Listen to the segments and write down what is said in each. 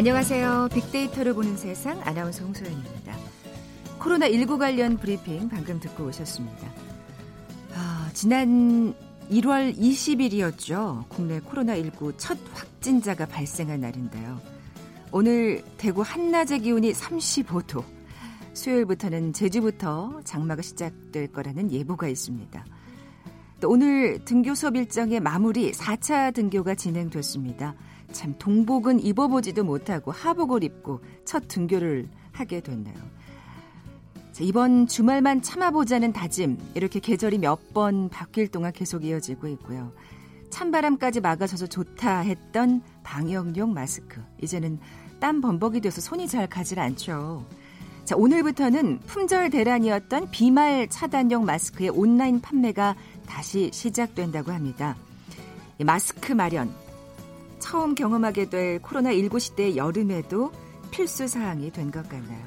안녕하세요. 빅데이터를 보는 세상 아나운서 홍소연입니다. 코로나19 관련 브리핑 방금 듣고 오셨습니다. 아, 지난 1월 20일이었죠. 국내 코로나19 첫 확진자가 발생한 날인데요. 오늘 대구 한낮의 기온이 35도. 수요일부터는 제주부터 장마가 시작될 거라는 예보가 있습니다. 또 오늘 등교 수업 일정의 마무리 4차 등교가 진행됐습니다. 참 동복은 입어보지도 못하고 하복을 입고 첫 등교를 하게 됐네요. 자, 이번 주말만 참아보자는 다짐 이렇게 계절이 몇 번 바뀔 동안 계속 이어지고 있고요. 찬바람까지 막아서서 좋다 했던 방역용 마스크 이제는 땀 범벅이 돼서 손이 잘 가질 않죠. 자, 오늘부터는 품절 대란이었던 비말 차단용 마스크의 온라인 판매가 다시 시작된다고 합니다. 마스크 마련 처음 경험하게 될 코로나19 시대의 여름에도 필수 사항이 된 것 같나요?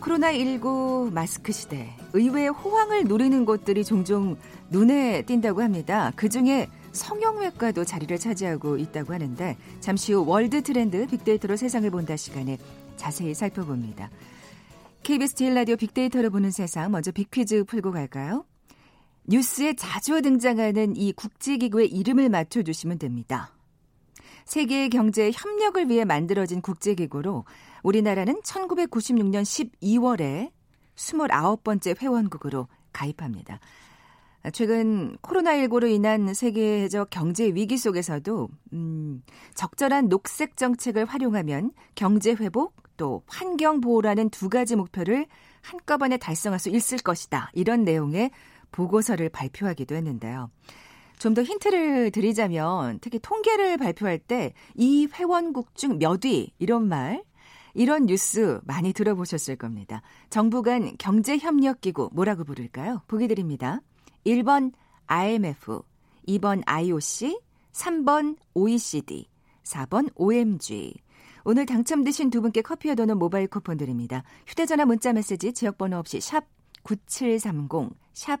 코로나19 마스크 시대, 의외의 호황을 노리는 곳들이 종종 눈에 띈다고 합니다. 그 중에 성형외과도 자리를 차지하고 있다고 하는데 잠시 후 월드 트렌드 빅데이터로 세상을 본다 시간에 자세히 살펴봅니다. KBS 제일 라디오 빅데이터를 보는 세상 먼저 빅퀴즈 풀고 갈까요? 뉴스에 자주 등장하는 이 국제기구의 이름을 맞춰주시면 됩니다. 세계 경제 협력을 위해 만들어진 국제기구로 우리나라는 1996년 12월에 29번째 회원국으로 가입합니다. 최근 코로나19로 인한 세계적 경제 위기 속에서도 음, 적절한 녹색 정책을 활용하면 경제 회복 또 환경 보호라는 두 가지 목표를 한꺼번에 달성할 수 있을 것이다. 이런 내용의 보고서를 발표하기도 했는데요. 좀 더 힌트를 드리자면 특히 통계를 발표할 때 이 회원국 중 몇 위 이런 말 이런 뉴스 많이 들어보셨을 겁니다. 정부 간 경제협력기구 뭐라고 부를까요? 보기 드립니다. 1번 IMF, 2번 IOC, 3번 OECD, 4번 OMG. 오늘 당첨되신 두 분께 커피와 도는 모바일 쿠폰 드립니다. 휴대전화 문자 메시지 지역번호 없이 샵 9730, 샵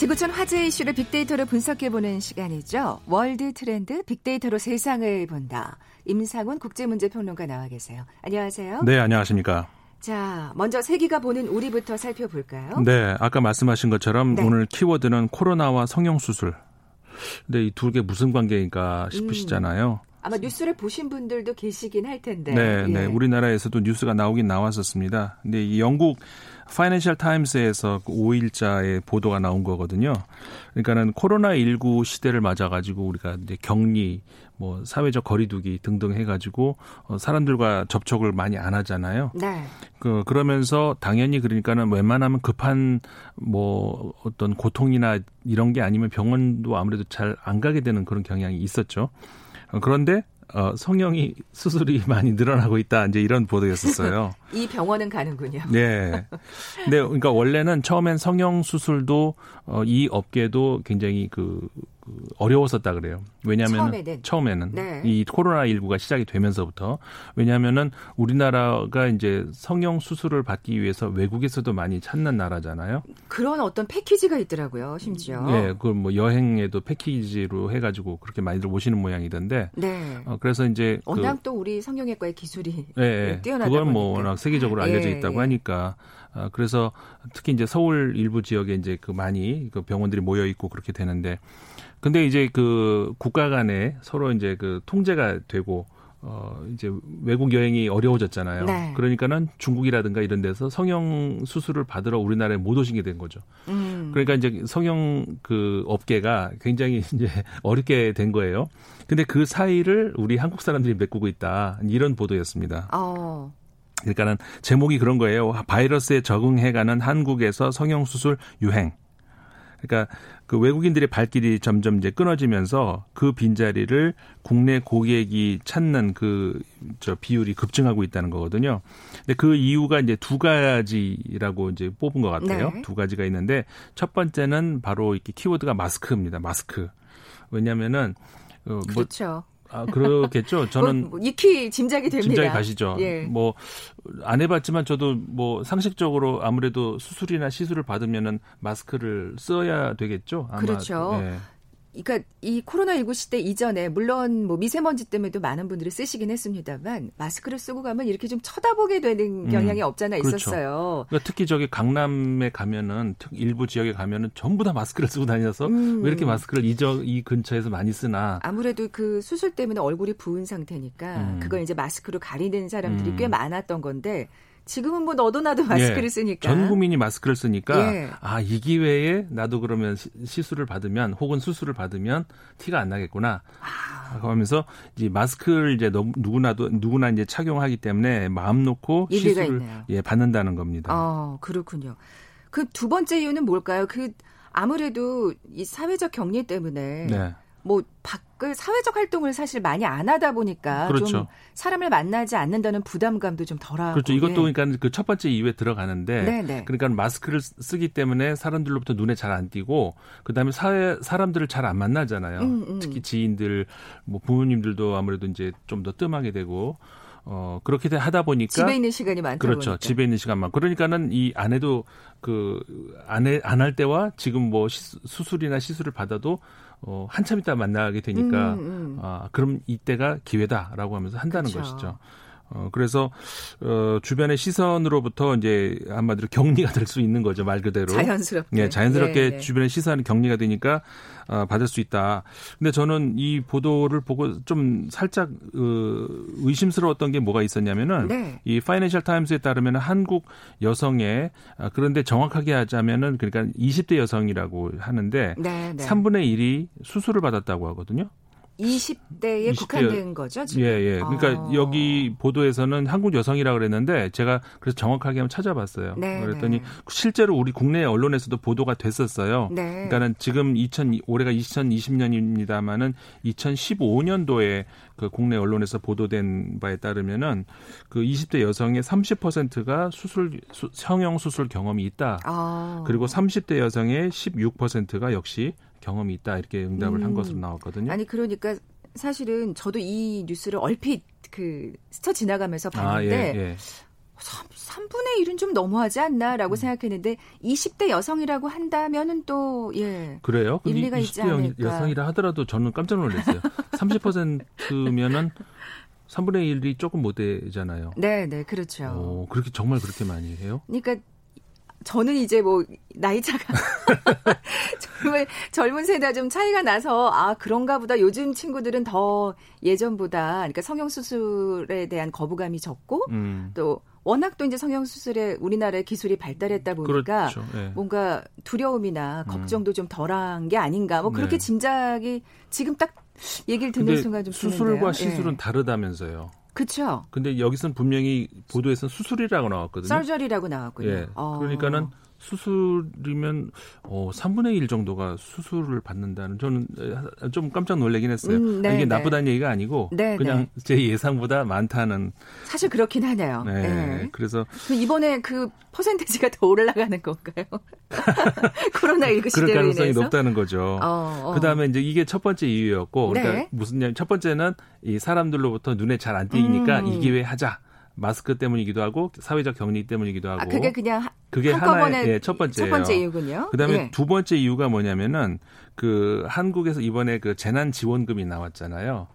지구촌 화제 이슈를 빅데이터로 분석해보는 시간이죠. 월드 트렌드 빅데이터로 세상을 본다. 임상훈 국제문제평론가 나와 계세요. 안녕하세요. 네, 안녕하십니까. 자, 먼저 세계가 보는 우리부터 살펴볼까요? 네, 아까 말씀하신 것처럼 네. 오늘 키워드는 코로나와 성형수술. 근데 이 두 개 무슨 관계인가 싶으시잖아요. 음. 아마 뉴스를 보신 분들도 계시긴 할 텐데. 네, 네. 예. 네. 우리나라에서도 뉴스가 나오긴 나왔었습니다. 근데 이 영국 파이낸셜 타임스에서 5일자의 그 보도가 나온 거거든요. 그러니까는 코로나 19 시대를 맞아 가지고 우리가 이제 격리, 뭐 사회적 거리두기 등등 해 가지고 어, 사람들과 접촉을 많이 안 하잖아요. 네. 그 그러면서 당연히 그러니까는 웬만하면 급한 뭐 어떤 고통이나 이런 게 아니면 병원도 아무래도 잘 안 가게 되는 그런 경향이 있었죠. 어, 그런데 어, 성형이 수술이 많이 늘어나고 있다. 이제 이런 보도였었어요. 이 병원은 가는군요. 네. 근데 그러니까 원래는 처음엔 성형 수술도 어, 이 업계도 굉장히 그, 그 어려웠었다 그래요. 왜냐하면 처음에는, 처음에는 네. 이 코로나 19가 시작이 되면서부터 왜냐하면은 우리나라가 이제 성형 수술을 받기 위해서 외국에서도 많이 찾는 나라잖아요. 그런 어떤 패키지가 있더라고요, 심지어. 네, 그뭐 여행에도 패키지로 해가지고 그렇게 많이들 오시는 모양이던데. 네. 어, 그래서 이제 그 워낙 그, 또 우리 성형외과의 기술이 네, 뛰어나다 그건 뭐 워낙 세계적으로 알려져 예, 있다고 예. 하니까 아, 그래서 특히 이제 서울 일부 지역에 이제 그 많이 그 병원들이 모여 있고 그렇게 되는데 근데 이제 그 국가 간에 서로 이제 그 통제가 되고 어 이제 외국 여행이 어려워졌잖아요. 네. 그러니까는 중국이라든가 이런 데서 성형 수술을 받으러 우리나라에 못 오시게 된 거죠. 음. 그러니까 이제 성형 그 업계가 굉장히 이제 어렵게 된 거예요. 근데 그 사이를 우리 한국 사람들이 메꾸고 있다. 이런 보도였습니다. 어. 그러니까는 제목이 그런 거예요. 바이러스에 적응해가는 한국에서 성형수술 유행. 그러니까 그 외국인들의 발길이 점점 이제 끊어지면서 그 빈자리를 국내 고객이 찾는 그 저 비율이 급증하고 있다는 거거든요. 근데 그 이유가 이제 두 가지라고 이제 뽑은 것 같아요. 네. 두 가지가 있는데 첫 번째는 바로 이렇게 키워드가 마스크입니다. 마스크. 왜냐면은 어, 뭐 그렇죠. 아, 그렇겠죠. 저는 뭐, 뭐 익히 짐작이 됩니다. 짐작이 가시죠. 예. 뭐안 해봤지만 저도 뭐 상식적으로 아무래도 수술이나 시술을 받으면은 마스크를 써야 되겠죠. 아마. 그렇죠. 예. 그러니까 이 코로나19 시대 이전에 물론 뭐 미세먼지 때문에도 많은 분들이 쓰시긴 했습니다만 마스크를 쓰고 가면 이렇게 좀 쳐다보게 되는 음, 경향이 음, 없잖아 그렇죠. 있었어요. 그러니까 특히 저기 강남에 가면은 일부 지역에 가면은 전부 다 마스크를 쓰고 다녀서 음. 왜 이렇게 마스크를 이, 저, 이 근처에서 많이 쓰나? 아무래도 그 수술 때문에 얼굴이 부은 상태니까 음. 그걸 이제 마스크로 가리는 사람들이 꽤 음. 많았던 건데 지금은 뭐 너도 나도 마스크를 예, 쓰니까 전 국민이 마스크를 쓰니까 예. 아이 기회에 나도 그러면 시술을 받으면 혹은 수술을 받으면 티가 안 나겠구나 아. 하면서 이제 마스크를 이제 누구나도 누구나 이제 착용하기 때문에 마음 놓고 시술을 있네요. 예 받는다는 겁니다. 어 그렇군요. 그 두 번째 이유는 뭘까요? 그 아무래도 이 사회적 격리 때문에 네. 뭐 밖 을 사회적 활동을 사실 많이 안 하다 보니까 그렇죠. 좀 사람을 만나지 않는다는 부담감도 좀 덜하고 그렇죠. 이것도 예. 그러니까 그 첫 번째 이유에 들어가는데 네네. 네. 그러니까 마스크를 쓰기 때문에 사람들로부터 눈에 잘 안 띄고 그다음에 사회 사람들을 잘 안 만나잖아요. 음, 음. 특히 지인들 뭐 부모님들도 아무래도 이제 좀 더 뜸하게 되고 어, 그렇게 하다 보니까. 집에 있는 시간이 많다 그렇죠. 보니까. 집에 있는 시간만. 그러니까는 이 아내도 그, 안에, 안할 때와 지금 뭐 시, 수술이나 시술을 받아도 어, 한참 있다 만나게 되니까, 음, 음. 아, 그럼 이때가 기회다라고 하면서 한다는 그렇죠. 것이죠. 어, 그래서, 어, 주변의 시선으로부터 이제 한마디로 격리가 될 수 있는 거죠, 말 그대로. 자연스럽게. 예, 자연스럽게 예, 예. 주변의 시선이 격리가 되니까, 어, 받을 수 있다. 근데 저는 이 보도를 보고 좀 살짝, 어, 의심스러웠던 게 뭐가 있었냐면은, 네. 이 파이낸셜 타임스에 따르면 한국 여성의, 아, 그런데 정확하게 하자면은, 그러니까 20대 여성이라고 하는데, 네, 네. 3분의 1이 수술을 받았다고 하거든요. 20대에 20대, 국한된 거죠, 지금? 예, 예. 그러니까 아. 여기 보도에서는 한국 여성이라고 그랬는데 제가 그래서 정확하게 한번 찾아봤어요. 네, 그랬더니 네. 실제로 우리 국내 언론에서도 보도가 됐었어요. 네. 그러니까는 지금 2000 올해가 2020년입니다마는 2015년도에 그 국내 언론에서 보도된 바에 따르면은 그 20대 여성의 30%가 수술 수, 성형 수술 경험이 있다. 아. 그리고 30대 여성의 16%가 역시 경험이 있다 이렇게 응답을 음. 한 것으로 나왔거든요. 아니 그러니까 사실은 저도 이 뉴스를 얼핏 그 스쳐 지나가면서 봤는데 아, 예, 예. 3, 분의 1은 좀 너무하지 않나라고 음. 생각했는데 20대 여성이라고 한다면은 또 예. 그래요? 일리가 있지 않을까. 여성이라 하더라도 저는 깜짝 놀랐어요. 30%면은 3분의 1이 조금 못 되잖아요. 네, 네, 그렇죠. 오, 그렇게 정말 그렇게 많이 해요? 그러니까 저는 이제 뭐 나이 차가 젊은 젊은 세대와 좀 차이가 나서 아 그런가 보다 요즘 친구들은 더 예전보다 그러니까 성형 수술에 대한 거부감이 적고 음. 또 워낙 또 이제 성형 수술에 우리나라의 기술이 발달했다 보니까 그렇죠. 네. 뭔가 두려움이나 음. 걱정도 음. 좀 덜한 게 아닌가 뭐 그렇게 네. 짐작이 지금 딱 얘기를 듣는 순간 좀 수술과 드는데요. 시술은 네. 다르다면서요. 그렇죠. 근데 여기서는 분명히 보도에서는 수술이라고 나왔거든요. 썰저리라고 나왔군요. 예. 어. 그러니까는 수술이면 어 3분의 1 정도가 수술을 받는다는 저는 좀 깜짝 놀라긴 했어요. 음, 네, 이게 네. 나쁘다는 얘기가 아니고 네, 그냥 네. 제 예상보다 많다는 사실 그렇긴 하네요. 네. 네. 그래서 이번에 그 퍼센테이지가 더 올라가는 건가요? 코로나 19 시대로 그럴 가능성이 인해서? 높다는 거죠. 어, 어. 그다음에 이제 이게 첫 번째 이유였고 그러니까 네. 무슨 첫 번째는 이 사람들로부터 눈에 잘 안 띄니까 음. 이 기회에 하자. 마스크 때문이기도 하고 사회적 격리 때문이기도 하고. 아, 그게 그냥 그게 하나의 예, 첫 번째예요. 첫 번째 이유군요. 그다음에 예. 두 번째 이유가 뭐냐면은 그 한국에서 이번에 그 재난 지원금이 나왔잖아요.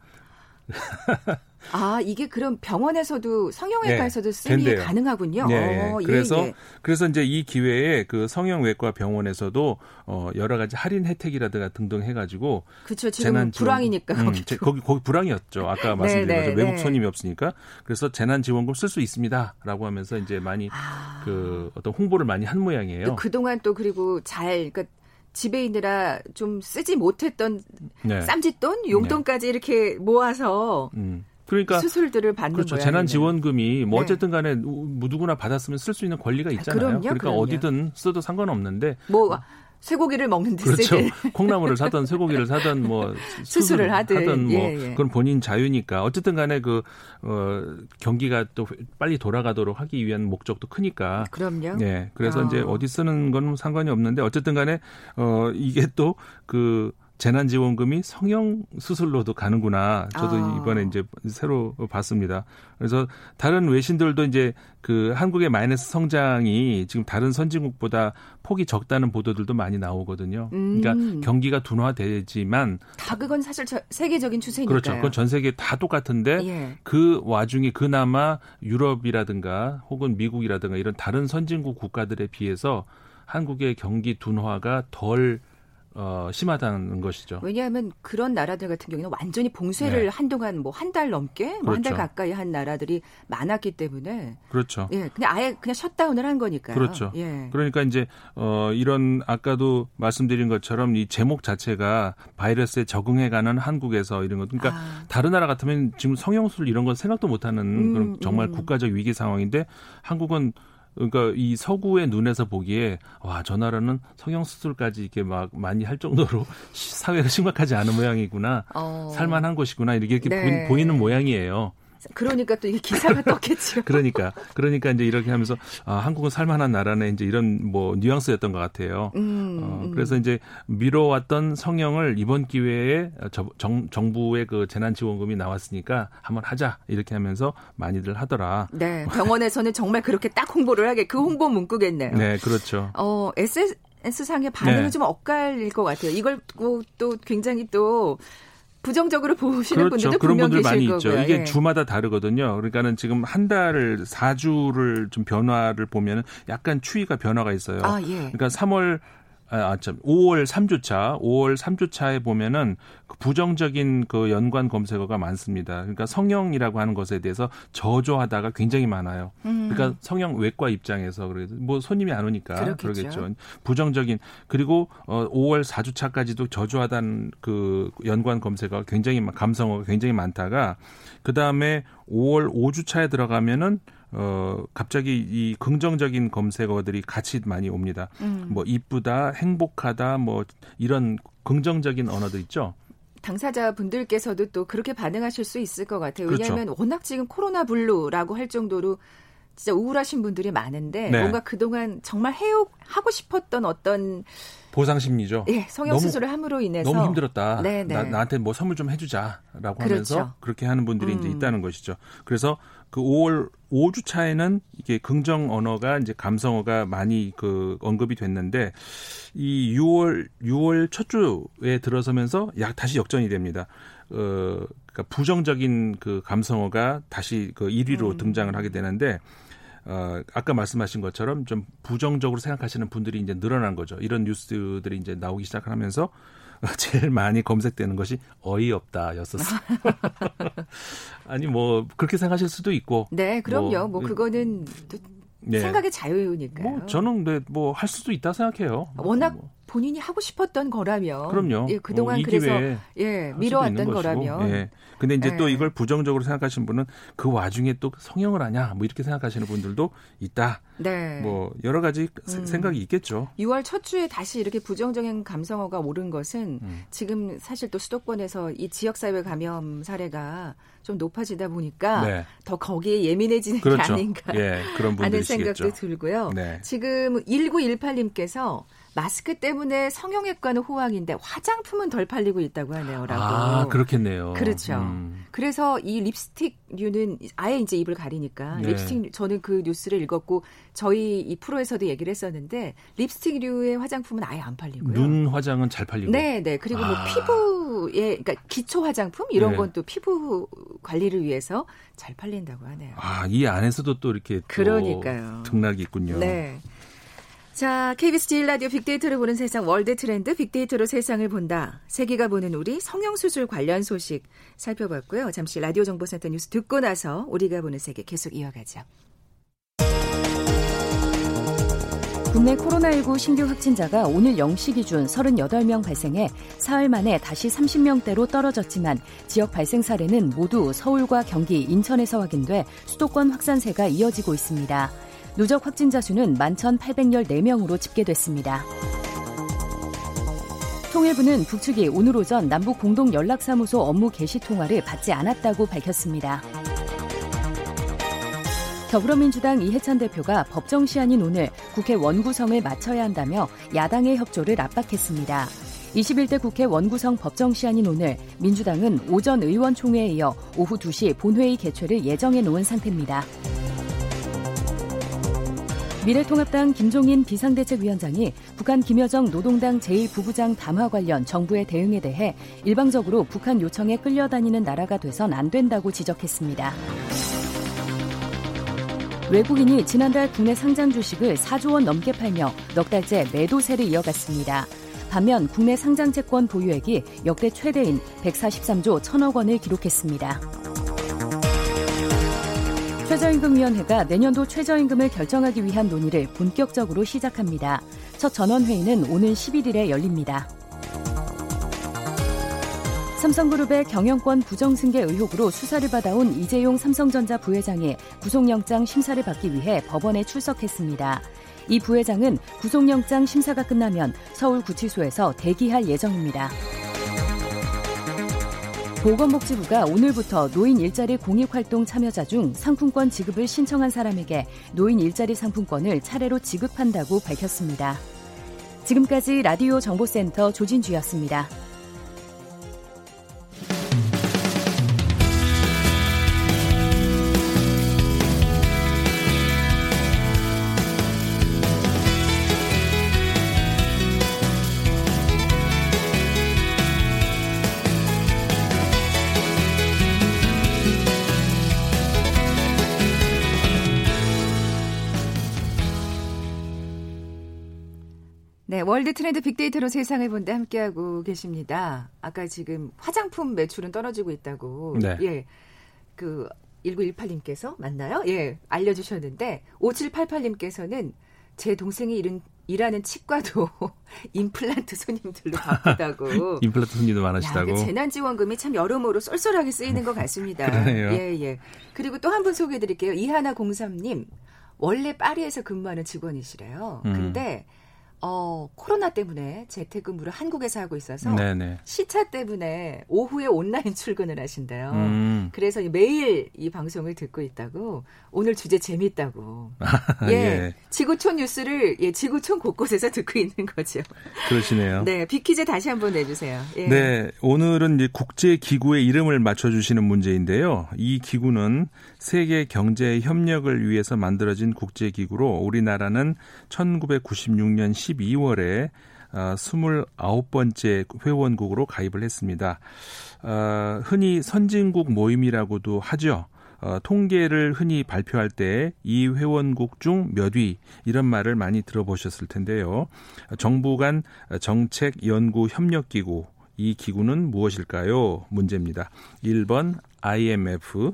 아 이게 그럼 병원에서도 성형외과에서도 네, 쓰기 된대요. 가능하군요. 네, 어, 예, 그래서 예. 그래서 이제 이 기회에 그 성형외과 병원에서도 어 여러 가지 할인 혜택이라든가 등등 해가지고 그렇죠. 지금 불황이니까 음, 거기 거기 거기 불황이었죠. 아까 네, 말씀드린 네, 것처럼 외국 네. 손님이 없으니까 그래서 재난 지원금 쓸 수 있습니다라고 하면서 이제 많이 아. 그 어떤 홍보를 많이 한 모양이에요. 그 동안 또 그리고 잘 그러니까 집에 있느라 좀 쓰지 못했던 네. 쌈짓돈, 용돈까지 네. 이렇게 모아서 음. 그러니까 수술들을 받는 그렇죠. 재난 지원금이 뭐 네. 어쨌든 간에 뭐 누구나 받았으면 쓸 수 있는 권리가 있잖아요. 아, 그럼요, 그러니까 그럼요. 어디든 써도 상관없는데 뭐 쇠고기를 먹는 듯 그렇죠. 콩나물을 사던 쇠고기를 사던 뭐 수술을 하든, 하든 뭐 예, 예. 그건 본인 자유니까 어쨌든 간에 그 어, 경기가 또 빨리 돌아가도록 하기 위한 목적도 크니까. 그럼요. 네. 그래서 어. 이제 어디 쓰는 건 상관이 없는데 어쨌든 간에 어 이게 또그 재난지원금이 성형 수술로도 가는구나. 저도 아. 이번에 이제 새로 봤습니다. 그래서 다른 외신들도 이제 그 한국의 마이너스 성장이 지금 다른 선진국보다 폭이 적다는 보도들도 많이 나오거든요. 그러니까 음. 그러니까 경기가 둔화되지만 다 그건 사실 세계적인 추세니까요. 그렇죠. 그건 전 세계 다 똑같은데 예. 그 와중에 그나마 유럽이라든가 혹은 미국이라든가 이런 다른 선진국 국가들에 비해서 한국의 경기 둔화가 덜 어, 심하다는 것이죠. 왜냐하면 그런 나라들 같은 경우는 완전히 봉쇄를 네. 한동안 뭐 한 달 넘게 그렇죠. 뭐 한달 가까이 한 나라들이 많았기 때문에 그렇죠. 예, 그냥 아예 그냥 셧다운을 한 거니까요. 그렇죠. 예. 그러니까 이제 어 이런 아까도 말씀드린 것처럼 이 제목 자체가 바이러스에 적응해가는 한국에서 이런 것. 그러니까 아. 다른 나라 같으면 지금 성형술 이런 건 생각도 못하는 음, 그런 정말 음. 국가적 위기 상황인데 한국은 그러니까 이 서구의 눈에서 보기에 와 저 나라는 성형 수술까지 이렇게 막 많이 할 정도로 사회가 심각하지 않은 모양이구나 어. 살만한 곳이구나 이렇게, 이렇게 네. 보이는 모양이에요. 그러니까 또 이게 기사가 떴겠죠. 그러니까 그러니까 이제 이렇게 하면서 아, 한국은 살만한 나라네 이제 이런 뭐 뉘앙스였던 것 같아요. 음, 어, 음. 그래서 이제 미뤄왔던 성형을 이번 기회에 저, 정, 정부의 그 재난지원금이 나왔으니까 한번 하자 이렇게 하면서 많이들 하더라. 네, 병원에서는 정말 그렇게 딱 홍보를 하게 그 홍보 문구겠네요. 네, 그렇죠. 어, SS S상의 반응은 네. 좀 엇갈릴 것 같아요. 이걸 또 굉장히 또 부정적으로 보시는 그렇죠. 분들도 그런 분들 많이 거고요. 있죠. 이게 예. 주마다 다르거든요. 그러니까는 지금 한 달을 4주를 좀 변화를 보면 약간 추위가 변화가 있어요. 아, 예. 그러니까 3월 아, 참, 5월 3주차, 5월 3주차에 보면은 그 부정적인 그 연관 검색어가 많습니다. 그러니까 성형이라고 하는 것에 대해서 저조하다가 굉장히 많아요. 음. 그러니까 성형 외과 입장에서 그래서 뭐 손님이 안 오니까 그렇겠죠. 그러겠죠. 부정적인 그리고 어 5월 4주차까지도 저조하다는 그 연관 검색어가 굉장히 감성어가 굉장히 많다가 그다음에 5월 5주차에 들어가면은 어, 갑자기 이 긍정적인 검색어들이 같이 많이 옵니다. 음. 뭐, 이쁘다, 행복하다, 뭐, 이런 긍정적인 언어도 있죠. 당사자 분들께서도 또 그렇게 반응하실 수 있을 것 같아요. 그렇죠. 왜냐하면 그렇죠. 워낙 지금 코로나 블루라고 할 정도로 진짜 우울하신 분들이 많은데 네. 뭔가 그동안 정말 해요 하고 싶었던 어떤 보상 심리죠. 예, 성형 수술을 함으로 인해서 너무 힘들었다. 네, 네. 나, 나한테 뭐 선물 좀 해주자라고 그렇죠. 하면서 그렇게 하는 분들이 음. 이제 있다는 것이죠. 그래서 그 5월 5주 차에는 이게 긍정 언어가 이제 감성어가 많이 그 언급이 됐는데 이 6월 6월 첫 주에 들어서면서 약 다시 역전이 됩니다. 어 그러니까 부정적인 그 감성어가 다시 그 1위로 음. 등장을 하게 되는데 어, 아까 말씀하신 것처럼 좀 부정적으로 생각하시는 분들이 이제 늘어난 거죠. 이런 뉴스들이 이제 나오기 시작하면서 제일 많이 검색되는 것이 어이없다였었어요. 아니 뭐 그렇게 생각하실 수도 있고. 네, 그럼요. 뭐, 뭐 그거는 네. 생각의 자유니까요. 뭐 저는 네, 뭐할 수도 있다 생각해요. 워낙 뭐. 본인이 하고 싶었던 거라면 그럼요. 예, 그동안 뭐 그래서 예, 미뤄왔던 거라면 예. 근데 이제 예. 또 이걸 부정적으로 생각하시는 분은 그 와중에 또 성형을 하냐 뭐 이렇게 생각하시는 분들도 있다. 네. 뭐 여러 가지 음. 생각이 있겠죠. 6월 첫 주에 다시 이렇게 부정적인 감성어가 오른 것은 음. 지금 사실 또 수도권에서 이 지역 사회 감염 사례가 좀 높아지다 보니까 네. 더 거기에 예민해지는 그렇죠. 게 아닌가 예, 그런 하는 생각도 들고요. 네. 지금 1918님께서 마스크 때문에 성형외과는 호황인데 화장품은 덜 팔리고 있다고 하네요. 라고. 아, 그렇겠네요. 그렇죠. 음. 그래서 이 립스틱류는 아예 이제 입을 가리니까 네. 립스틱 저는 그 뉴스를 읽었고 저희 이 프로에서도 얘기를 했었는데 립스틱류의 화장품은 아예 안 팔리고요. 눈 화장은 잘 팔리고. 네, 네. 그리고 뭐 아. 뭐 피부에 그러니까 기초 화장품 이런 네. 건 또 피부 관리를 위해서 잘 팔린다고 하네요. 아, 이 안에서도 또 이렇게 또 그러니까요. 등락이 있군요. 네. 자, KBS 제일 라디오 빅데이터를 보는 세상 월드 트렌드 빅데이터로 세상을 본다. 세계가 보는 우리 성형 수술 관련 소식 살펴봤고요. 잠시 라디오 정보센터 뉴스 듣고 나서 우리가 보는 세계 계속 이어가죠. 국내 코로나19 신규 확진자가 오늘 0시 기준 38명 발생해 사흘 만에 다시 30명대로 떨어졌지만 지역 발생 사례는 모두 서울과 경기, 인천에서 확인돼 수도권 확산세가 이어지고 있습니다. 누적 확진자 수는 11,814명으로 집계됐습니다. 통일부는 북측이 오늘 오전 남북 공동 연락사무소 업무 개시 통화를 받지 않았다고 밝혔습니다. 더불어민주당 이해찬 대표가 법정 시한인 오늘 국회 원구성을 마쳐야 한다며 야당의 협조를 압박했습니다. 21대 국회 원구성 법정 시한인 오늘 민주당은 오전 의원총회에 이어 오후 2시 본회의 개최를 예정해 놓은 상태입니다. 미래통합당 김종인 비상대책위원장이 북한 김여정 노동당 제1부부장 담화 관련 정부의 대응에 대해 일방적으로 북한 요청에 끌려다니는 나라가 돼선 안 된다고 지적했습니다. 외국인이 지난달 국내 상장 주식을 4조 원 넘게 팔며 넉 달째 매도세를 이어갔습니다. 반면 국내 상장 채권 보유액이 역대 최대인 143조 1천억 원을 기록했습니다. 최저임금위원회가 내년도 최저임금을 결정하기 위한 논의를 본격적으로 시작합니다. 첫 전원회의는 오는 11일에 열립니다. 삼성그룹의 경영권 부정승계 의혹으로 수사를 받아온 이재용 삼성전자 부회장이 구속영장 심사를 받기 위해 법원에 출석했습니다. 이 부회장은 구속영장 심사가 끝나면 서울구치소에서 대기할 예정입니다. 보건복지부가 오늘부터 노인 일자리 공익활동 참여자 중 상품권 지급을 신청한 사람에게 노인 일자리 상품권을 차례로 지급한다고 밝혔습니다. 지금까지 라디오 정보센터 조진주였습니다. 월드 트렌드 빅데이터로 세상을 본다 함께하고 계십니다. 아까 지금 화장품 매출은 떨어지고 있다고. 네. 예. 그 1918님께서 맞나요? 예. 알려 주셨는데 5788님께서는 제 동생이 일은 일하는 치과도 임플란트 손님들로 바쁘다고. 임플란트 손님도 많으시다고. 야, 재난지원금이 참 여러모로 쏠쏠하게 쓰이는 것 같습니다. 그러네요. 예, 예. 그리고 또 한 분 소개해 드릴게요. 이하나03님. 원래 파리에서 근무하는 직원이시래요. 음. 근데 어, 코로나 때문에 재택근무를 한국에서 하고 있어서 네네. 시차 때문에 오후에 온라인 출근을 하신대요. 음. 그래서 매일 이 방송을 듣고 있다고 오늘 주제 재밌다고. 예. 예. 지구촌 뉴스를 예, 지구촌 곳곳에서 듣고 있는 거죠. 그러시네요. 네, 비키즈 다시 한번 내주세요. 예. 네, 오늘은 이제 국제 기구의 이름을 맞춰주시는 문제인데요. 이 기구는 세계 경제 협력을 위해서 만들어진 국제 기구로 우리나라는 1996년 12월에 어, 29번째 회원국으로 가입을 했습니다. 어, 흔히 선진국 모임이라고도 하죠. 어, 통계를 흔히 발표할 때 이 회원국 중 몇 위 이런 말을 많이 들어보셨을 텐데요. 정부 간 정책 연구 협력 기구 이 기구는 무엇일까요? 문제입니다. 1번 IMF,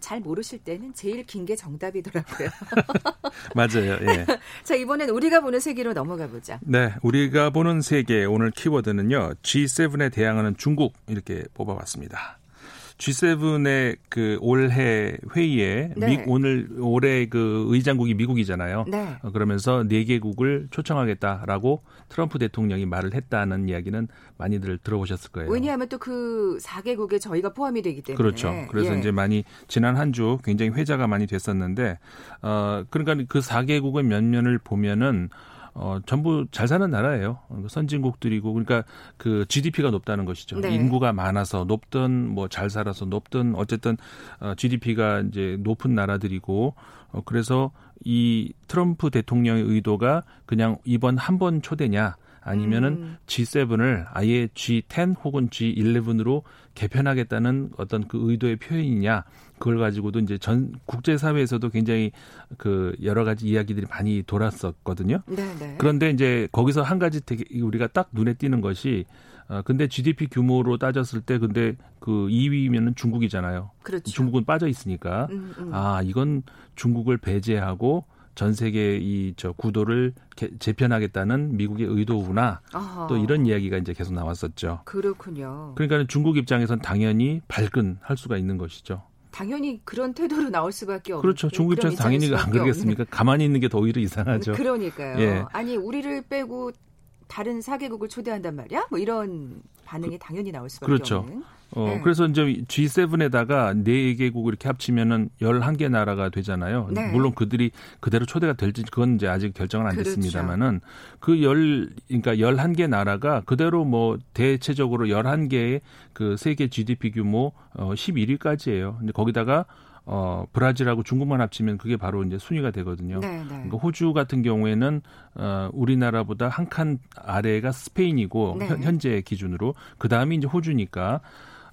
잘 모르실 때는 제일 긴 게 정답이더라고요. 맞아요. 예. 자, 이번엔 우리가 보는 세계로 넘어가 보자. 네, 우리가 보는 세계 오늘 키워드는요. G7에 대항하는 중국 이렇게 뽑아봤습니다. G7의 그 올해 회의에 네. 미, 오늘 올해 그 의장국이 미국이잖아요. 네. 어, 그러면서 네 개국을 초청하겠다라고 트럼프 대통령이 말을 했다는 이야기는 많이들 들어보셨을 거예요. 왜냐하면 또 그 4개국에 저희가 포함이 되기 때문에. 그렇죠. 그래서 예. 이제 많이 지난 한 주 굉장히 회자가 많이 됐었는데 어 그러니까 그 4개국의 면면을 보면은 어 전부 잘 사는 나라예요. 어, 선진국들이고 그러니까 그 GDP가 높다는 것이죠. 네. 인구가 많아서 높든 뭐 잘 살아서 높든 어쨌든 어 GDP가 이제 높은 나라들이고 어 그래서 이 트럼프 대통령의 의도가 그냥 이번 한 번 초대냐 아니면은 음. G7을 아예 G10 혹은 G11으로 개편하겠다는 어떤 그 의도의 표현이냐 그걸 가지고도 이제 전 국제 사회에서도 굉장히 그 여러 가지 이야기들이 많이 돌았었거든요. 네네. 네. 그런데 이제 거기서 한 가지 되게 우리가 딱 눈에 띄는 것이 어 근데 GDP 규모로 따졌을 때 근데 그 2위면은 중국이잖아요. 그렇죠. 중국은 빠져 있으니까 음, 음. 아 이건 중국을 배제하고 전 세계 이 저 구도를 개, 재편하겠다는 미국의 의도구나. 아하. 또 이런 이야기가 이제 계속 나왔었죠. 그렇군요. 그러니까 중국 입장에선 당연히 발끈할 수가 있는 것이죠. 당연히 그런 태도로 나올 수밖에 없는 그렇죠. 중국 입장에서 당연히 안 그러겠습니까? 없는. 가만히 있는 게 더 오히려 이상하죠. 그러니까요. 예. 아니 우리를 빼고 다른 사개국을 초대한단 말이야? 뭐 이런 반응이 그, 당연히 나올 수밖에 그렇죠. 없는. 어, 네. 그래서 이제 G7에다가 4개국 이렇게 합치면은 11개 나라가 되잖아요. 네. 물론 그들이 그대로 초대가 될지 그건 이제 아직 결정은 안 그렇죠. 됐습니다만은 그 열, 그러니까 11개 나라가 그대로 뭐 대체적으로 11개의 그 세계 GDP 규모 어 11위까지예요. 근데 거기다가 어, 브라질하고 중국만 합치면 그게 바로 이제 순위가 되거든요. 네, 네. 그러니까 호주 같은 경우에는 어, 우리나라보다 한 칸 아래가 스페인이고 네. 현, 재 기준으로 그 다음이 이제 호주니까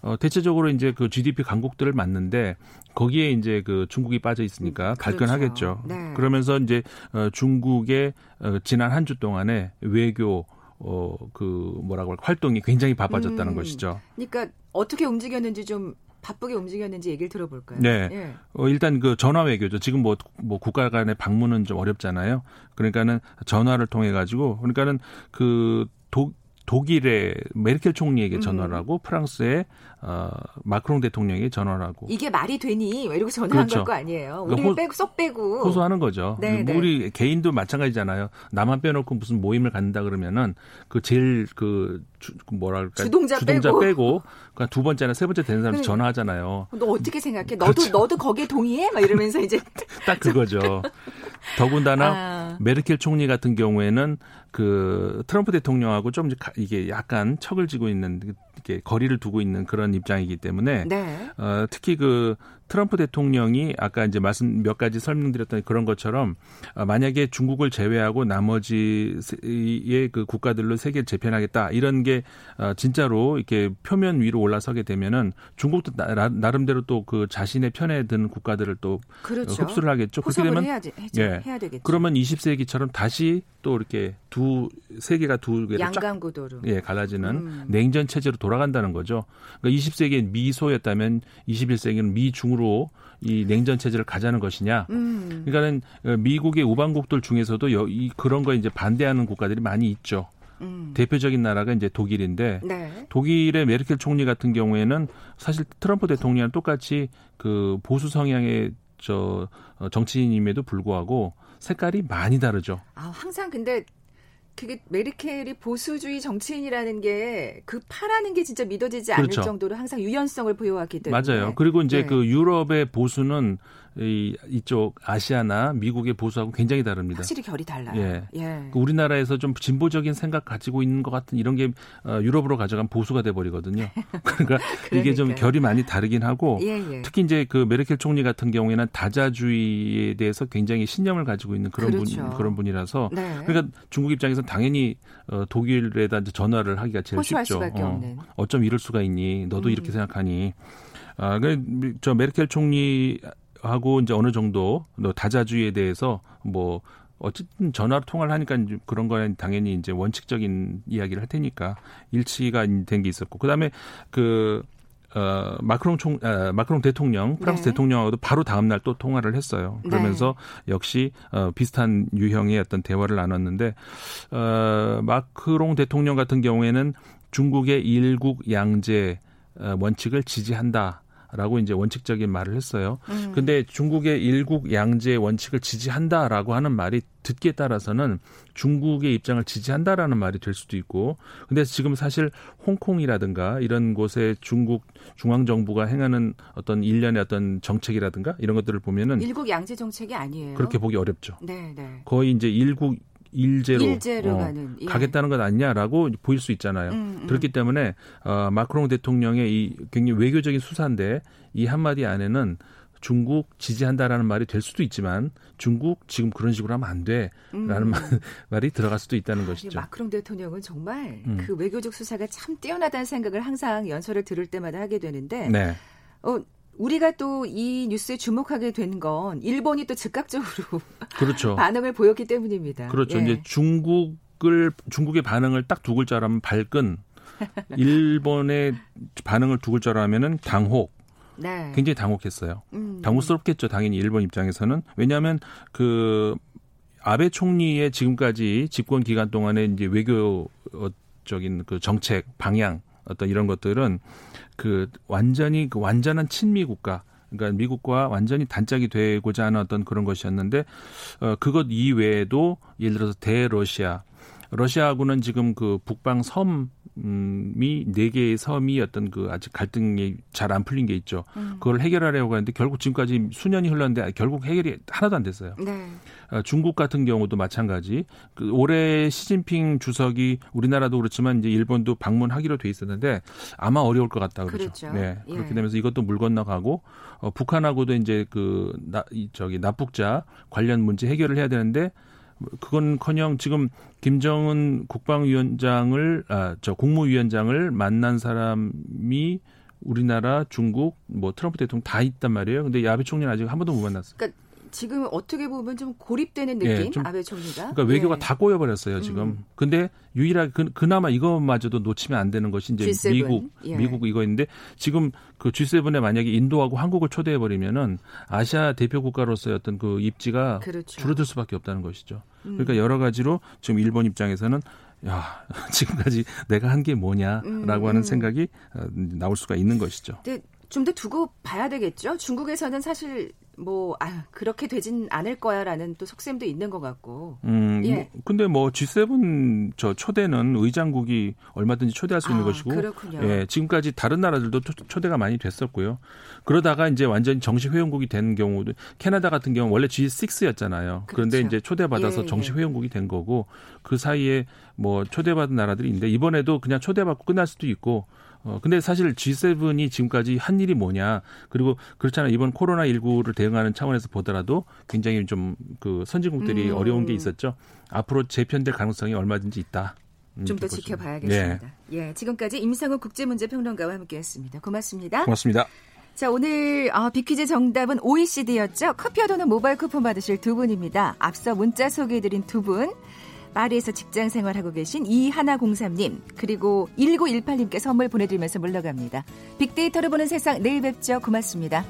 어, 대체적으로 이제 그 GDP 강국들을 맞는데 거기에 이제 그 중국이 빠져 있으니까 음, 발끈하겠죠. 그렇죠. 네. 그러면서 이제 어, 중국의 어, 지난 한 주 동안에 외교 어, 그 뭐라고 할까 활동이 굉장히 바빠졌다는 음, 것이죠. 그러니까 어떻게 움직였는지 좀 바쁘게 움직였는지 얘기를 들어볼까요? 네. 예. 어, 일단 그 전화 외교죠. 지금 뭐, 뭐 국가 간의 방문은 좀 어렵잖아요. 그러니까는 전화를 통해 가지고 그러니까는 그 독, 독일의 메르켈 총리에게 전화를 음. 하고 프랑스의 어, 마크롱 대통령에게 전화를 하고 이게 말이 되니 이러고 전화한 그렇죠. 거 아니에요. 우리 그러니까 빼고 쏙 빼고 호소하는 거죠. 네, 뭐 네. 우리 개인도 마찬가지잖아요. 나만 빼놓고 무슨 모임을 갖는다 그러면은 그 제일 그 주, 그 뭐랄까 주동자, 주동자 빼고, 빼고 그러니까 두 번째나 세 번째 되는 사람한테 전화하잖아요. 너 어떻게 생각해? 너도 그렇죠. 너도 거기에 동의해? 막 이러면서 이제 딱 그거죠. 더군다나 아. 메르켈 총리 같은 경우에는 그 트럼프 대통령하고 좀 이게 약간 척을 지고 있는 이렇게 거리를 두고 있는 그런 입장이기 때문에 네. 어, 특히 그 트럼프 대통령이 아까 이제 말씀 몇 가지 설명드렸던 그런 것처럼 어, 만약에 중국을 제외하고 나머지의 그 국가들로 세계를 재편하겠다 이런 게 어, 진짜로 이렇게 표면 위로 올라서게 되면은 중국도 나, 나름대로 또 그 자신의 편에 든 국가들을 또 그렇죠. 흡수를 하겠죠. 그렇게 되면 해야지, 해야지, 예. 해야 되겠죠. 그러면 20세기처럼 다시 또 이렇게 두 세계가 두 개로 양강 구도로 예 갈라지는 음. 냉전 체제로 돌아간다는 거죠. 그러니까 20세기엔 미소였다면 21세기는 미중으로 이 냉전 체제를 가자는 것이냐. 음. 그러니까는 미국의 우방국들 중에서도 이 그런 거 이제 반대하는 국가들이 많이 있죠. 음. 대표적인 나라가 이제 독일인데 네. 독일의 메르켈 총리 같은 경우에는 사실 트럼프 대통령이랑 똑같이 그 보수 성향의 저 어, 정치인임에도 불구하고 색깔이 많이 다르죠. 아, 항상 근데 그게 메르켈이 보수주의 정치인이라는 게 그 파라는 게 진짜 믿어지지 않을 그렇죠. 정도로 항상 유연성을 보여왔기 때문에 맞아요. 그리고 이제 네. 그 유럽의 보수는 이 이쪽 아시아나 미국의 보수하고 굉장히 다릅니다. 확실히 결이 달라요. 예. 예. 그 우리나라에서 좀 진보적인 생각 가지고 있는 것 같은 이런 게 어, 유럽으로 가져간 보수가 돼 버리거든요. 그러니까 이게 좀 결이 많이 다르긴 하고 예, 예. 특히 이제 그 메르켈 총리 같은 경우에는 다자주의에 대해서 굉장히 신념을 가지고 있는 그런 그렇죠. 분 그런 분이라서 네. 그러니까 중국 입장에서 당연히 어, 독일에다 전화를 하기가 제일 쉽죠. 어, 어쩜 이럴 수가 있니? 너도 음. 이렇게 생각하니? 아, 그저 메르켈 총리 하고 이제 어느 정도 다자주의에 대해서 뭐 어쨌든 전화로 통화를 하니까 그런 거는 당연히 이제 원칙적인 이야기를 할 테니까 일치가 된 게 있었고 그다음에 그 어, 마크롱 총, 아, 마크롱 대통령, 프랑스 네. 대통령하고도 바로 다음날 또 통화를 했어요. 그러면서 네. 역시, 어, 비슷한 유형의 어떤 대화를 나눴는데, 어, 마크롱 대통령 같은 경우에는 중국의 일국 양제 어, 원칙을 지지한다. 라고 이제 원칙적인 말을 했어요. 음. 근데 중국의 일국 양제 원칙을 지지한다라고 하는 말이 듣기에 따라서는 중국의 입장을 지지한다라는 말이 될 수도 있고 근데 지금 사실 홍콩이라든가 이런 곳에 중국 중앙 정부가 행하는 어떤 일련의 어떤 정책이라든가 이런 것들을 보면은 일국 양제 정책이 아니에요. 그렇게 보기 어렵죠. 네, 네. 거의 이제 일국 일제로, 일제로 어, 가는, 예. 가겠다는 것 아니냐라고 보일 수 있잖아요. 음, 음. 그렇기 때문에 어, 마크롱 대통령의 이 굉장히 외교적인 수사인데 이 한마디 안에는 중국 지지한다라는 말이 될 수도 있지만 중국 지금 그런 식으로 하면 안 돼라는 음. 말, 이 들어갈 수도 있다는 것이죠. 마크롱 대통령은 정말 음. 그 외교적 수사가 참 뛰어나다는 생각을 항상 연설을 들을 때마다 하게 되는데 네. 어, 우리가 또 이 뉴스에 주목하게 된 건 일본이 또 즉각적으로 그렇죠. 반응을 보였기 때문입니다. 그렇죠. 예. 이제 중국을 중국의 반응을 딱 두 글자로 하면 발끈, 일본의 반응을 두 글자로 하면은 당혹. 네. 굉장히 당혹했어요. 음. 당혹스럽겠죠. 당연히 일본 입장에서는 왜냐하면 그 아베 총리의 지금까지 집권 기간 동안에 이제 외교 적인 그 정책 방향 어떤 이런 것들은 그 완전히 그 완전한 친미 국가 그러니까 미국과 완전히 단짝이 되고자 하는 어떤 그런 것이었는데 어 그것 이외에도 예를 들어서 대러시아 러시아하고는 지금 그 북방 섬 음, 이네 개의 섬이 어떤 그 아직 갈등이 잘 안 풀린 게 있죠. 음. 그걸 해결하려고 하는데 결국 지금까지 수년이 흘렀는데 결국 해결이 하나도 안 됐어요. 네. 어, 중국 같은 경우도 마찬가지. 그 올해 시진핑 주석이 우리나라도 그렇지만 이제 일본도 방문하기로 돼 있었는데 아마 어려울 것 같다 그렇죠. 그렇죠. 네. 예. 그렇게 되면서 이것도 물 건너가고 어, 북한하고도 이제 그 나, 이, 저기 납북자 관련 문제 해결을 해야 되는데 그건커녕 지금 김정은 국방위원장을 아 저 국무위원장을 만난 사람이 우리나라, 중국, 뭐 트럼프 대통령 다 있단 말이에요. 근데 야베 총리는 아직 한 번도 못 만났어요. 그러니까 지금 어떻게 보면 좀 고립되는 느낌 예, 좀, 아베 총리가. 그러니까 외교가 예. 다 꼬여버렸어요 지금. 음. 근데 유일하게 그, 그나마 이것마저도 놓치면 안 되는 것이 이제 G7. 미국, 예. 미국 이거인데 지금 그 G7에 만약에 인도하고 한국을 초대해 버리면은 아시아 대표 국가로서의 어떤 그 입지가 그렇죠. 줄어들 수밖에 없다는 것이죠. 음. 그러니까 여러 가지로 지금 일본 입장에서는 야 지금까지 내가 한 게 뭐냐라고 음, 하는 음. 생각이 어, 나올 수가 있는 것이죠. 좀더 두고 봐야 되겠죠. 중국에서는 사실 뭐, 아, 그렇게 되진 않을 거야 라는 또 속셈도 있는 것 같고. 음, 예. 뭐, 근데 뭐 G7 저 초대는 의장국이 얼마든지 초대할 수 있는 아, 것이고. 그렇군요. 예, 지금까지 다른 나라들도 초대가 많이 됐었고요. 그러다가 이제 완전히 정식 회원국이 된 경우도 캐나다 같은 경우 원래 G6였잖아요. 그렇죠. 그런데 이제 초대받아서 예, 예, 정식 회원국이 된 거고 그 사이에 뭐 초대받은 나라들이 있는데 이번에도 그냥 초대받고 끝날 수도 있고 어, 근데 사실 G7이 지금까지 한 일이 뭐냐. 그리고 그렇잖아요. 이번 코로나19를 대응하는 차원에서 보더라도 굉장히 좀 그 선진국들이 음. 어려운 게 있었죠. 앞으로 재편될 가능성이 얼마든지 있다. 음, 좀더 지켜봐야겠습니다. 예. 예. 지금까지 임상욱 국제문제평론가와 함께했습니다. 고맙습니다. 고맙습니다. 자, 오늘 어, 비퀴즈 정답은 OECD였죠. 커피와 도는 모바일 쿠폰 받으실 두 분입니다. 앞서 문자 소개해드린 두 분. 파리에서 직장 생활하고 계신 이하나공삼님 그리고 1918님께 선물 보내드리면서 물러갑니다. 빅데이터를 보는 세상 내일 뵙죠. 고맙습니다.